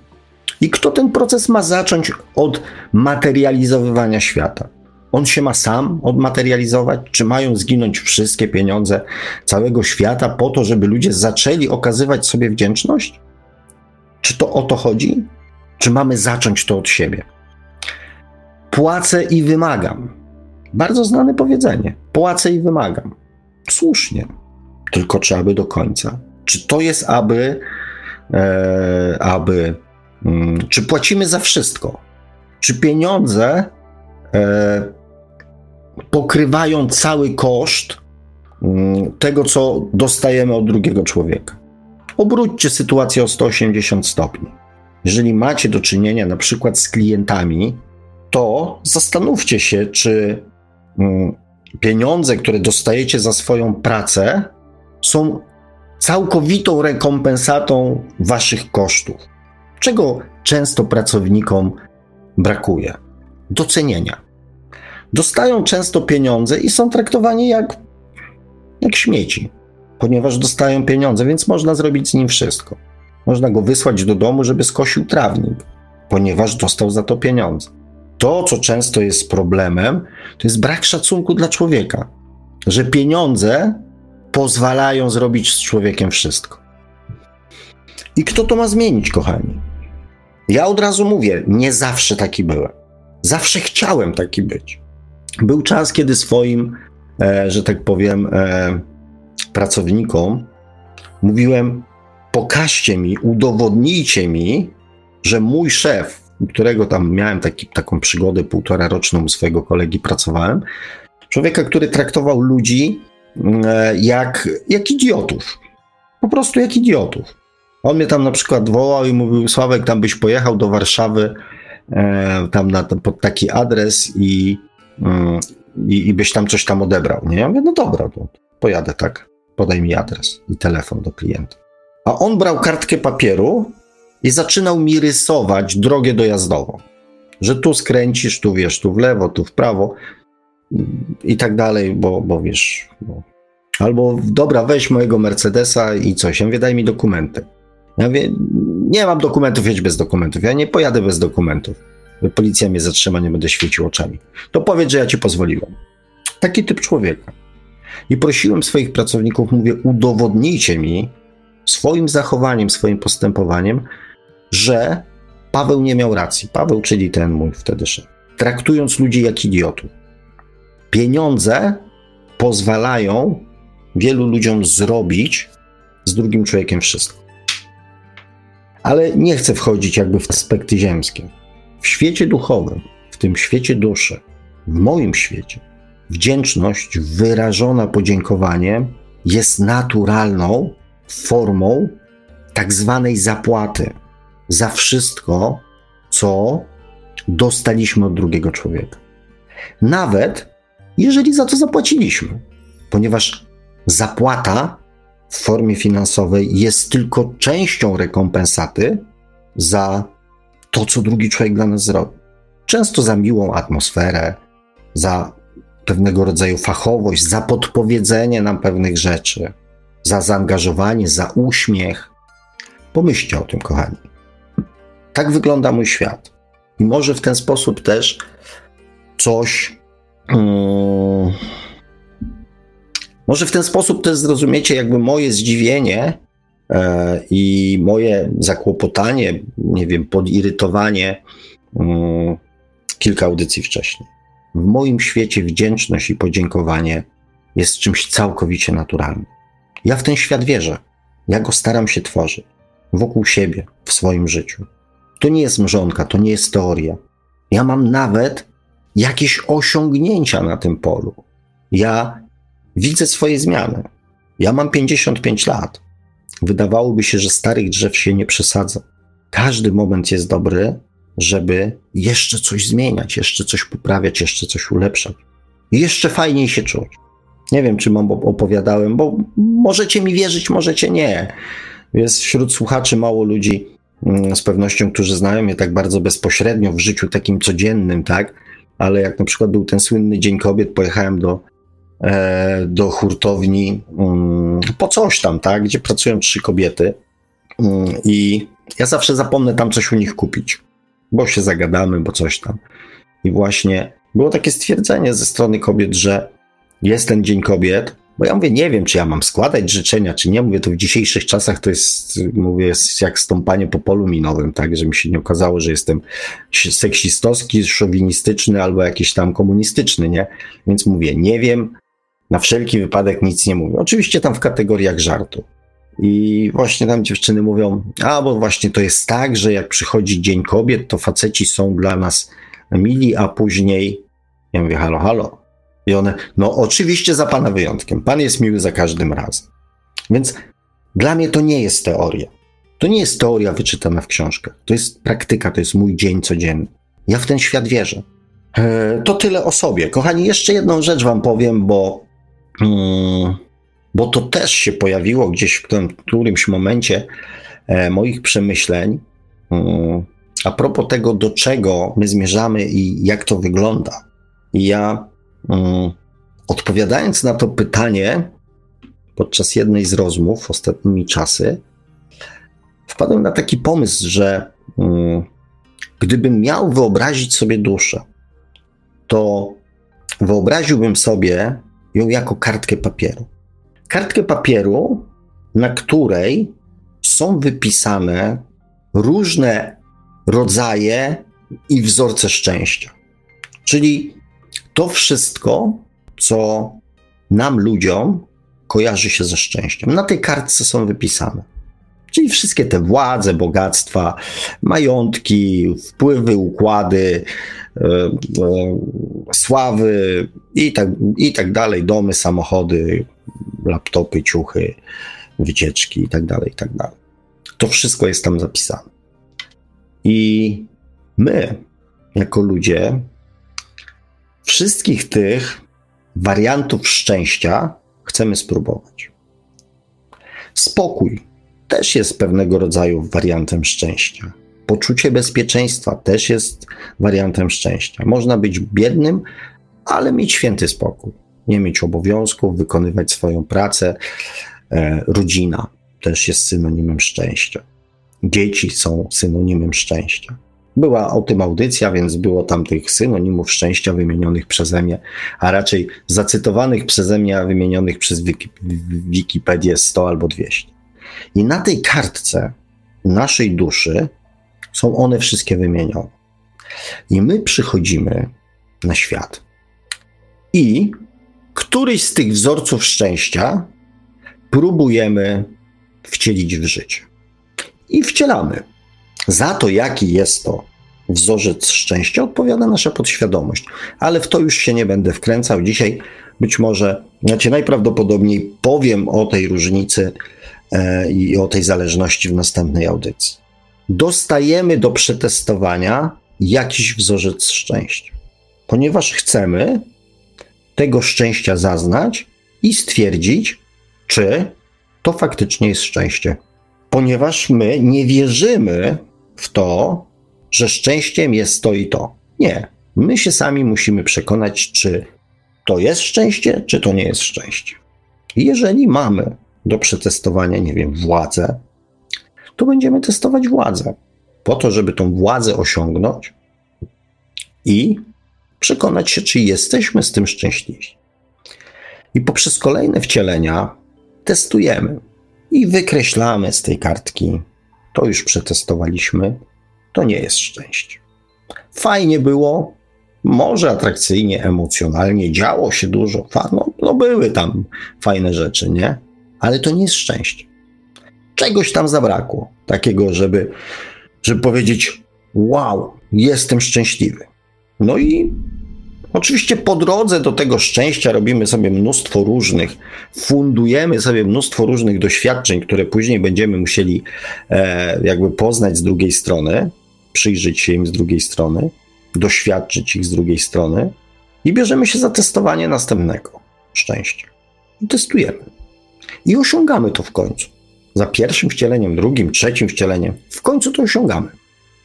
I kto ten proces ma zacząć od materializowywania świata? On się ma sam odmaterializować? Czy mają zginąć wszystkie pieniądze całego świata po to, żeby ludzie zaczęli okazywać sobie wdzięczność? Czy to o to chodzi? Czy mamy zacząć to od siebie? Płacę i wymagam. Bardzo znane powiedzenie. Płacę i wymagam. Słusznie. Tylko czy aby do końca? Czy to jest aby, e, aby czy płacimy za wszystko? Czy pieniądze e, pokrywają cały koszt mm, tego, co dostajemy od drugiego człowieka? Obróćcie sytuację o 180 stopni. Jeżeli macie do czynienia na przykład z klientami, to zastanówcie się, czy mm, pieniądze, które dostajecie za swoją pracę, są całkowitą rekompensatą waszych kosztów. Czego często pracownikom brakuje? Docenienia. Dostają często pieniądze i są traktowani jak, jak śmieci, ponieważ dostają pieniądze, więc można zrobić z nim wszystko. Można go wysłać do domu, żeby skosił trawnik, ponieważ dostał za to pieniądze. To, co często jest problemem, to jest brak szacunku dla człowieka, że pieniądze pozwalają zrobić z człowiekiem wszystko. I kto to ma zmienić, kochani? Ja od razu mówię, nie zawsze taki byłem. Zawsze chciałem taki być. Był czas, kiedy swoim, e, że tak powiem, e, pracownikom mówiłem: pokażcie mi, udowodnijcie mi, że mój szef, którego tam miałem taki, taką przygodę półtora roczną swojego kolegi pracowałem, człowieka, który traktował ludzi e, jak, jak idiotów. Po prostu jak idiotów. On mnie tam na przykład wołał i mówił, Sławek, tam byś pojechał do Warszawy e, tam na, pod taki adres i, mm, i, i byś tam coś tam odebrał. Nie? Ja mówię, no dobra, to pojadę, tak? Podaj mi adres i telefon do klienta. A on brał kartkę papieru i zaczynał mi rysować drogę dojazdową. Że tu skręcisz, tu wiesz, tu w lewo, tu w prawo i tak dalej, bo, bo wiesz. Bo... Albo dobra, weź mojego Mercedesa i coś. Ja mówię, daj mi dokumenty. Ja mówię, nie mam dokumentów, jedź bez dokumentów. Ja nie pojadę bez dokumentów. Policja mnie zatrzyma, nie będę świecił oczami. To powiedz, że ja ci pozwoliłem. Taki typ człowieka. I prosiłem swoich pracowników, mówię, udowodnijcie mi swoim zachowaniem, swoim postępowaniem, że Paweł nie miał racji. Paweł, czyli ten mój wtedy szef. Traktując ludzi jak idiotów. Pieniądze pozwalają wielu ludziom zrobić z drugim człowiekiem wszystko. Ale nie chcę wchodzić jakby w aspekty ziemskie. W świecie duchowym, w tym świecie duszy, w moim świecie, wdzięczność wyrażona podziękowaniem jest naturalną formą tak zwanej zapłaty za wszystko, co dostaliśmy od drugiego człowieka. Nawet jeżeli za to zapłaciliśmy, ponieważ zapłata w formie finansowej jest tylko częścią rekompensaty za to, co drugi człowiek dla nas zrobi. Często za miłą atmosferę, za pewnego rodzaju fachowość, za podpowiedzenie nam pewnych rzeczy, za zaangażowanie, za uśmiech. Pomyślcie o tym, kochani. Tak wygląda mój świat. I może w ten sposób też coś. Um, może w ten sposób też zrozumiecie, jakby moje zdziwienie e, i moje zakłopotanie, nie wiem, podirytowanie um, kilka audycji wcześniej. W moim świecie wdzięczność i podziękowanie jest czymś całkowicie naturalnym. Ja w ten świat wierzę. Ja go staram się tworzyć wokół siebie, w swoim życiu. To nie jest mrzonka, to nie jest teoria. Ja mam nawet jakieś osiągnięcia na tym polu. Ja widzę swoje zmiany. Ja mam 55 lat. Wydawałoby się, że starych drzew się nie przesadza. Każdy moment jest dobry, żeby jeszcze coś zmieniać, jeszcze coś poprawiać, jeszcze coś ulepszać. I jeszcze fajniej się czuć. Nie wiem, czy mam opowiadałem, bo możecie mi wierzyć, możecie nie. Jest wśród słuchaczy mało ludzi mm, z pewnością, którzy znają mnie tak bardzo bezpośrednio w życiu takim codziennym, tak? Ale jak na przykład był ten słynny Dzień Kobiet, pojechałem do, do hurtowni mm, po coś tam, tak? Gdzie pracują trzy kobiety. Mm, I ja zawsze zapomnę tam coś u nich kupić, bo się zagadamy, bo coś tam. I właśnie było takie stwierdzenie ze strony kobiet, że jest ten Dzień Kobiet, bo ja mówię, nie wiem, czy ja mam składać życzenia, czy nie. Mówię, to w dzisiejszych czasach to jest, mówię, jest jak stąpanie po polu minowym, tak, że mi się nie okazało, że jestem seksistowski, szowinistyczny albo jakiś tam komunistyczny, nie? Więc mówię, nie wiem, na wszelki wypadek nic nie mówię. Oczywiście tam w kategoriach żartu. I właśnie tam dziewczyny mówią, a bo właśnie to jest tak, że jak przychodzi Dzień Kobiet, to faceci są dla nas mili, a później ja mówię, halo, halo, i one, no oczywiście za Pana wyjątkiem. Pan jest miły za każdym razem. Więc dla mnie to nie jest teoria. To nie jest teoria wyczytana w książkach. To jest praktyka, to jest mój dzień codzienny. Ja w ten świat wierzę. E, to tyle o sobie. Kochani, jeszcze jedną rzecz Wam powiem, bo, bo to też się pojawiło gdzieś w którymś momencie e, moich przemyśleń. Mm, a propos tego, do czego my zmierzamy i jak to wygląda. I ja odpowiadając na to pytanie podczas jednej z rozmów ostatnimi czasy, wpadłem na taki pomysł, że gdybym miał wyobrazić sobie duszę, to wyobraziłbym sobie ją jako kartkę papieru. Kartkę papieru, na której są wypisane różne rodzaje i wzorce szczęścia. Czyli to wszystko, co nam ludziom kojarzy się ze szczęściem. Na tej kartce są wypisane. Czyli wszystkie te władze, bogactwa, majątki, wpływy, układy, e, e, sławy i tak, i tak dalej, domy, samochody, laptopy, ciuchy, wycieczki i tak dalej, i tak dalej. To wszystko jest tam zapisane. I my, jako ludzie, wszystkich tych wariantów szczęścia chcemy spróbować. Spokój też jest pewnego rodzaju wariantem szczęścia. Poczucie bezpieczeństwa też jest wariantem szczęścia. Można być biednym, ale mieć święty spokój. Nie mieć obowiązków, wykonywać swoją pracę. E, rodzina też jest synonimem szczęścia. Dzieci są synonimem szczęścia. Była o tym audycja, więc było tam tych synonimów szczęścia wymienionych przeze mnie, a raczej zacytowanych przeze mnie, a wymienionych przez Wikipedię 100 albo 200. I na tej kartce naszej duszy są one wszystkie wymienione. I my przychodzimy na świat. I któryś z tych wzorców szczęścia próbujemy wcielić w życie. I wcielamy. Za to, jaki jest to wzorzec szczęścia, odpowiada nasza podświadomość. Ale w to już się nie będę wkręcał. Dzisiaj być może, znaczy najprawdopodobniej powiem o tej różnicy i o tej zależności w następnej audycji. Dostajemy do przetestowania jakiś wzorzec szczęścia, ponieważ chcemy tego szczęścia zaznać i stwierdzić, czy to faktycznie jest szczęście. Ponieważ my nie wierzymy w to, że szczęściem jest to i to. Nie. My się sami musimy przekonać, czy to jest szczęście, czy to nie jest szczęście. Jeżeli mamy do przetestowania, nie wiem, władzę, to będziemy testować władzę. Po to, żeby tą władzę osiągnąć i przekonać się, czy jesteśmy z tym szczęśliwi. I poprzez kolejne wcielenia testujemy i wykreślamy z tej kartki. To już przetestowaliśmy. To nie jest szczęście. Fajnie było, może atrakcyjnie, emocjonalnie, działo się dużo. No, no były tam fajne rzeczy, nie? Ale to nie jest szczęście. Czegoś tam zabrakło, takiego, żeby, żeby powiedzieć: Wow, jestem szczęśliwy. No i Oczywiście po drodze do tego szczęścia robimy sobie mnóstwo różnych, fundujemy sobie mnóstwo różnych doświadczeń, które później będziemy musieli e, jakby poznać z drugiej strony, przyjrzeć się im z drugiej strony, doświadczyć ich z drugiej strony i bierzemy się za testowanie następnego szczęścia. I testujemy. I osiągamy to w końcu. Za pierwszym wcieleniem, drugim, trzecim wcieleniem, w końcu to osiągamy.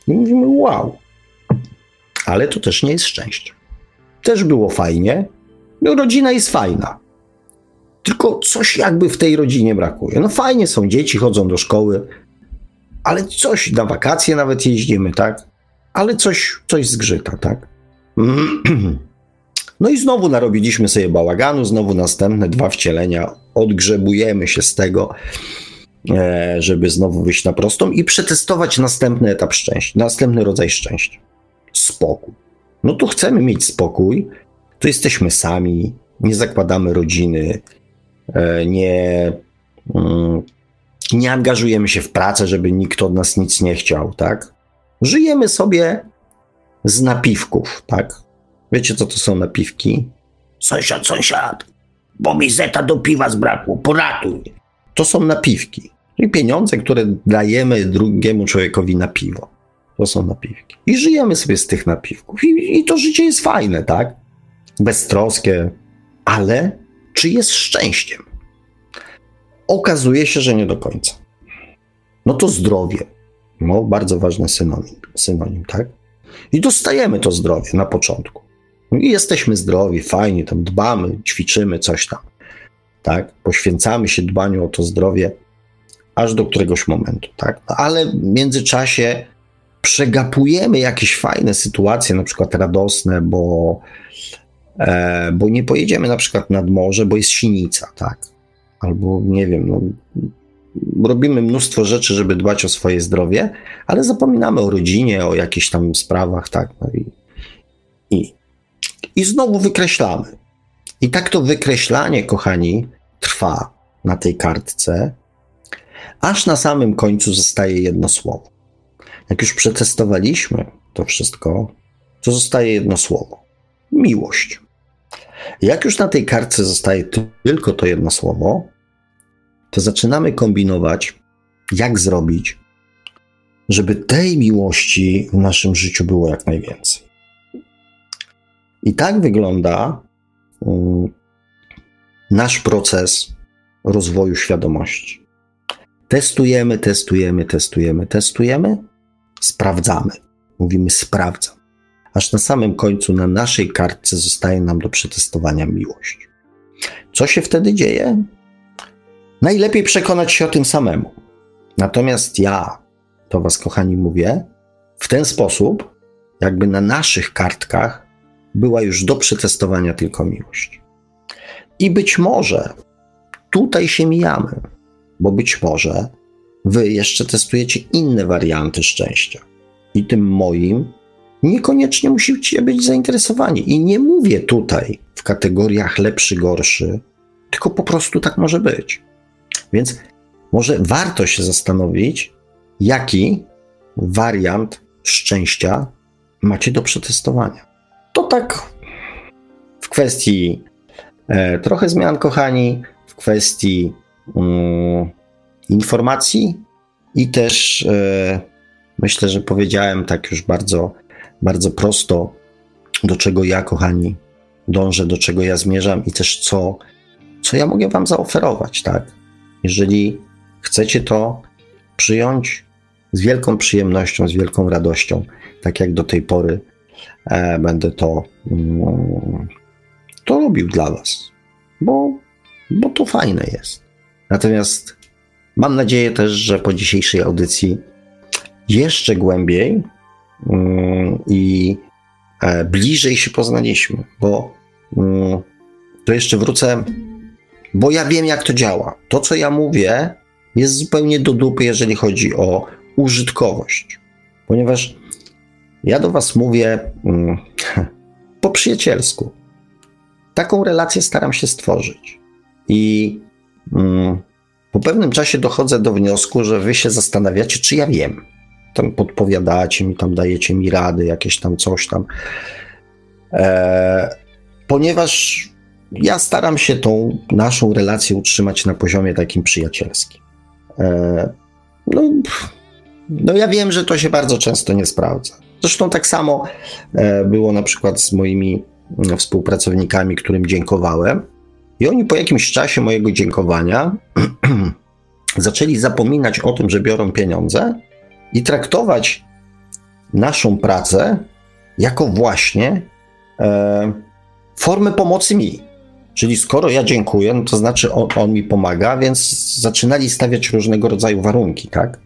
I mówimy, wow. Ale to też nie jest szczęście też było fajnie. No, rodzina jest fajna. Tylko coś jakby w tej rodzinie brakuje. No fajnie są dzieci, chodzą do szkoły, ale coś na wakacje nawet jeździmy, tak? Ale coś, coś zgrzyta, tak? [clears throat] No i znowu narobiliśmy sobie bałaganu, znowu następne dwa wcielenia, odgrzebujemy się z tego, e, żeby znowu wyjść na prostą i przetestować następny etap szczęścia, następny rodzaj szczęścia. Spokój. No tu chcemy mieć spokój, tu jesteśmy sami, nie zakładamy rodziny, e, nie, mm, nie angażujemy się w pracę, żeby nikt od nas nic nie chciał, tak? Żyjemy sobie z napiwków, tak? Wiecie, co to są napiwki? Sąsiad, sąsiad, bo mi zeta do piwa zbrakło, poratuj. To są napiwki. I pieniądze, które dajemy drugiemu człowiekowi na piwo. To są napiwki. I żyjemy sobie z tych napiwków. I, i to życie jest fajne, tak? Beztroskie, ale czy jest szczęściem? Okazuje się, że nie do końca. No to zdrowie. No, bardzo ważny synonim, synonim, tak? I dostajemy to zdrowie na początku. I jesteśmy zdrowi, fajnie, tam dbamy, ćwiczymy, coś tam. Tak? Poświęcamy się dbaniu o to zdrowie aż do któregoś momentu, tak? No, ale w międzyczasie przegapujemy jakieś fajne sytuacje, na przykład radosne, bo, e, bo nie pojedziemy na przykład nad morze, bo jest sinica, tak? Albo nie wiem, no, robimy mnóstwo rzeczy, żeby dbać o swoje zdrowie, ale zapominamy o rodzinie, o jakichś tam sprawach, tak? No i, i, I znowu wykreślamy. I tak to wykreślanie, kochani, trwa na tej kartce, aż na samym końcu zostaje jedno słowo. Jak już przetestowaliśmy to wszystko, to zostaje jedno słowo: miłość. Jak już na tej kartce zostaje tylko to jedno słowo, to zaczynamy kombinować, jak zrobić, żeby tej miłości w naszym życiu było jak najwięcej. I tak wygląda um, nasz proces rozwoju świadomości. Testujemy, testujemy, testujemy, testujemy, sprawdzamy. Mówimy sprawdzam. Aż na samym końcu na naszej kartce zostaje nam do przetestowania miłość. Co się wtedy dzieje? Najlepiej przekonać się o tym samemu. Natomiast ja, to Was, kochani, mówię, w ten sposób, jakby na naszych kartkach była już do przetestowania tylko miłość. I być może tutaj się mijamy, bo być może Wy jeszcze testujecie inne warianty szczęścia. I tym moim niekoniecznie musicie być zainteresowani. I nie mówię tutaj w kategoriach lepszy, gorszy, tylko po prostu tak może być. Więc może warto się zastanowić, jaki wariant szczęścia macie do przetestowania. To tak w kwestii e, trochę zmian, kochani, w kwestii mm, informacji i też e, myślę, że powiedziałem tak już bardzo, bardzo prosto, do czego ja, kochani, dążę, do czego ja zmierzam i też co, co ja mogę Wam zaoferować, tak? Jeżeli chcecie to przyjąć z wielką przyjemnością, z wielką radością, tak jak do tej pory będę to, mm, to robił dla Was, bo, bo to fajne jest. Natomiast mam nadzieję też, że po dzisiejszej audycji jeszcze głębiej mm, i e, bliżej się poznaliśmy, bo mm, to jeszcze wrócę bo ja wiem, jak to działa. To, co ja mówię, jest zupełnie do dupy, jeżeli chodzi o użytkowość. Ponieważ ja do Was mówię mm, [laughs] po przyjacielsku. Taką relację staram się stworzyć. I mm, po pewnym czasie dochodzę do wniosku, że Wy się zastanawiacie, czy ja wiem. Tam podpowiadacie mi, tam dajecie mi rady, jakieś tam coś tam. E, ponieważ ja staram się tą naszą relację utrzymać na poziomie takim przyjacielskim. E, no, no ja wiem, że to się bardzo często nie sprawdza. Zresztą tak samo e, było na przykład z moimi mm, współpracownikami, którym dziękowałem. I oni po jakimś czasie mojego dziękowania [clears throat] zaczęli zapominać o tym, że biorą pieniądze i traktować naszą pracę jako właśnie e, formę pomocy mi. Czyli skoro ja dziękuję, no to znaczy on, on, mi pomaga, więc zaczynali stawiać różnego rodzaju warunki, tak?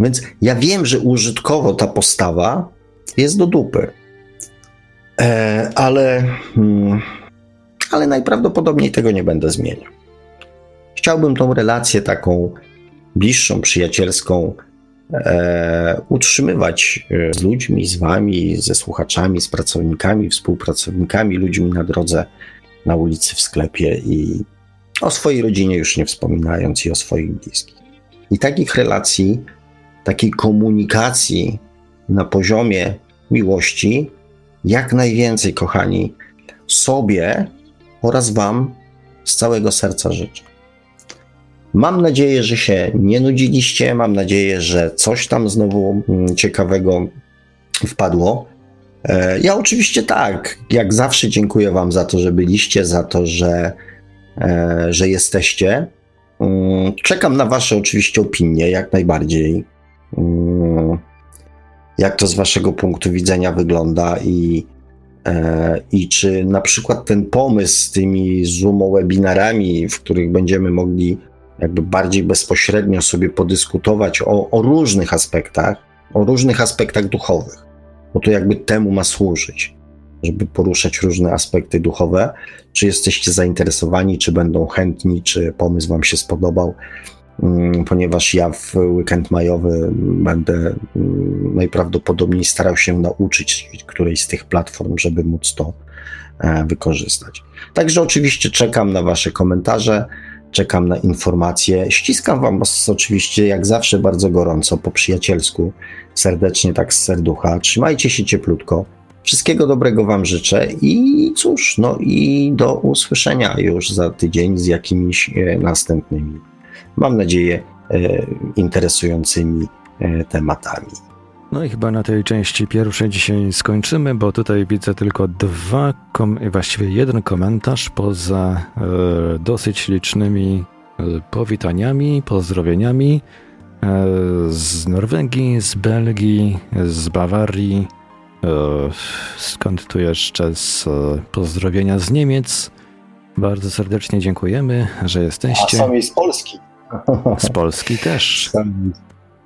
Więc ja wiem, że użytkowo ta postawa jest do dupy. E, ale, hmm, ale najprawdopodobniej tego nie będę zmieniał. Chciałbym tą relację taką bliższą, przyjacielską e, utrzymywać e, z ludźmi, z wami, ze słuchaczami, z pracownikami, współpracownikami, ludźmi na drodze na ulicy, w sklepie i o swojej rodzinie już nie wspominając i o swoich bliskich. I takich relacji, takiej komunikacji na poziomie miłości, jak najwięcej, kochani, sobie oraz Wam z całego serca życzę. Mam nadzieję, że się nie nudziliście. Mam nadzieję, że coś tam znowu mm, ciekawego wpadło. E, ja oczywiście tak, jak zawsze dziękuję Wam za to, że byliście, za to, że, e, że jesteście. Mm, czekam na Wasze oczywiście opinie, jak najbardziej. Jak to z Waszego punktu widzenia wygląda i, e, i czy na przykład ten pomysł z tymi Zoom-webinarami, w których będziemy mogli jakby bardziej bezpośrednio sobie podyskutować o, o różnych aspektach, o różnych aspektach duchowych bo to jakby temu ma służyć, żeby poruszać różne aspekty duchowe. Czy jesteście zainteresowani, czy będą chętni, czy pomysł Wam się spodobał, ponieważ ja w weekend majowy będę mm, najprawdopodobniej starał się nauczyć którejś z tych platform, żeby móc to e, wykorzystać. Także oczywiście czekam na Wasze komentarze. Czekam na informacje. Ściskam Wam oczywiście, jak zawsze, bardzo gorąco, po przyjacielsku, serdecznie, tak z serducha. Trzymajcie się cieplutko. Wszystkiego dobrego Wam życzę i cóż, no i do usłyszenia już za tydzień z jakimiś e, następnymi, mam nadzieję, e, interesującymi e, tematami. No i chyba na tej części pierwszej dzisiaj skończymy, bo tutaj widzę tylko dwa, właściwie jeden komentarz poza e, dosyć licznymi e, powitaniami, pozdrowieniami e, z Norwegii, z Belgii, z Bawarii. E, skąd tu jeszcze z pozdrowienia z Niemiec? Bardzo serdecznie dziękujemy, że jesteście. A są i z Polski. [laughs] Z Polski też.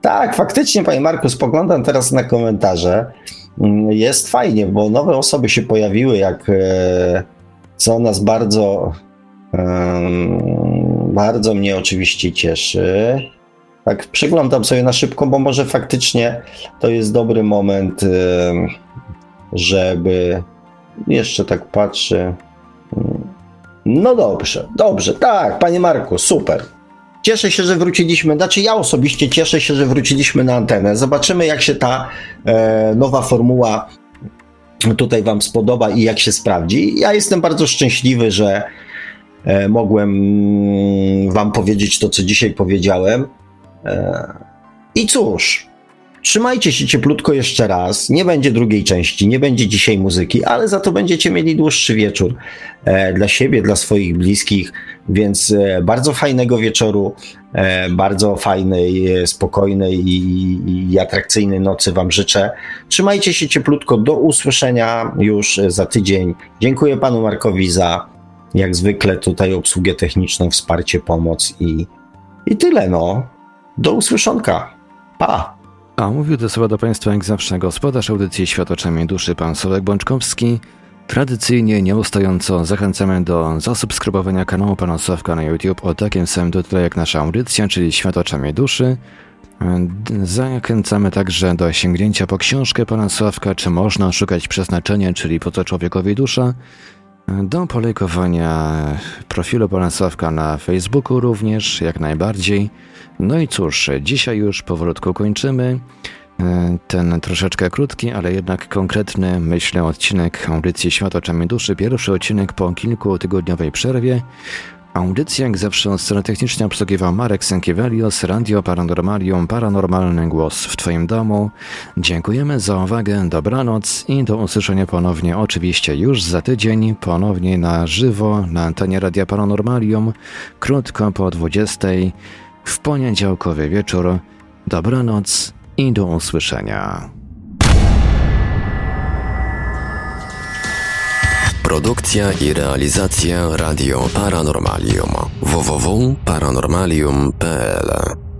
Tak, faktycznie, panie Marku, spoglądam teraz na komentarze. Mm, jest fajnie, bo nowe osoby się pojawiły, jak e, co nas bardzo, bardzo mnie oczywiście cieszy. Tak, przyglądam sobie na szybko, bo może faktycznie to jest dobry moment, żeby jeszcze tak patrzę. No dobrze, dobrze, tak, panie Marku, super. Cieszę się, że wróciliśmy. Znaczy, ja osobiście cieszę się, że wróciliśmy na antenę. Zobaczymy, jak się ta e, nowa formuła tutaj Wam spodoba i jak się sprawdzi. Ja jestem bardzo szczęśliwy, że e, mogłem Wam powiedzieć to, co dzisiaj powiedziałem. E, I cóż, Trzymajcie się cieplutko jeszcze raz. Nie będzie drugiej części, nie będzie dzisiaj muzyki, ale za to będziecie mieli dłuższy wieczór e, dla siebie, dla swoich bliskich. Więc e, bardzo fajnego wieczoru, e, bardzo fajnej, e, spokojnej i, i atrakcyjnej nocy Wam życzę. Trzymajcie się cieplutko. Do usłyszenia już za tydzień. Dziękuję Panu Markowi za jak zwykle tutaj obsługę techniczną, wsparcie, pomoc i, i tyle. No. Do usłyszonka. Pa! A mówił te słowa do Państwa jak zawsze gospodarz audycji Świat oczami duszy, pan Sławek Bączkowski. Tradycyjnie, nieustająco zachęcamy do zasubskrybowania kanału Pana Sławka na YouTube o takim samym tytule jak nasza audycja, czyli Świat oczami duszy. Zachęcamy także do sięgnięcia po książkę Pana Sławka, czy można szukać przeznaczenia, czyli po co człowiekowi dusza. Do polejkowania profilu Pana Sławka na Facebooku również, jak najbardziej. No i cóż, dzisiaj już powolutku kończymy. Ten troszeczkę krótki, ale jednak konkretny, myślę, odcinek audycji Świat oczami duszy. Pierwszy odcinek po kilkutygodniowej przerwie. Audycję jak zawsze od strony technicznej obsługiwał Marek Sękiewelios, Radio Paranormalium, Paranormalny Głos w Twoim domu. Dziękujemy za uwagę, dobranoc i do usłyszenia ponownie oczywiście już za tydzień, ponownie na żywo na antenie Radia Paranormalium, krótko po 20 w poniedziałkowy wieczór. Dobranoc i do usłyszenia. Produkcja i realizacja Radio Paranormalium www.paranormalium.pl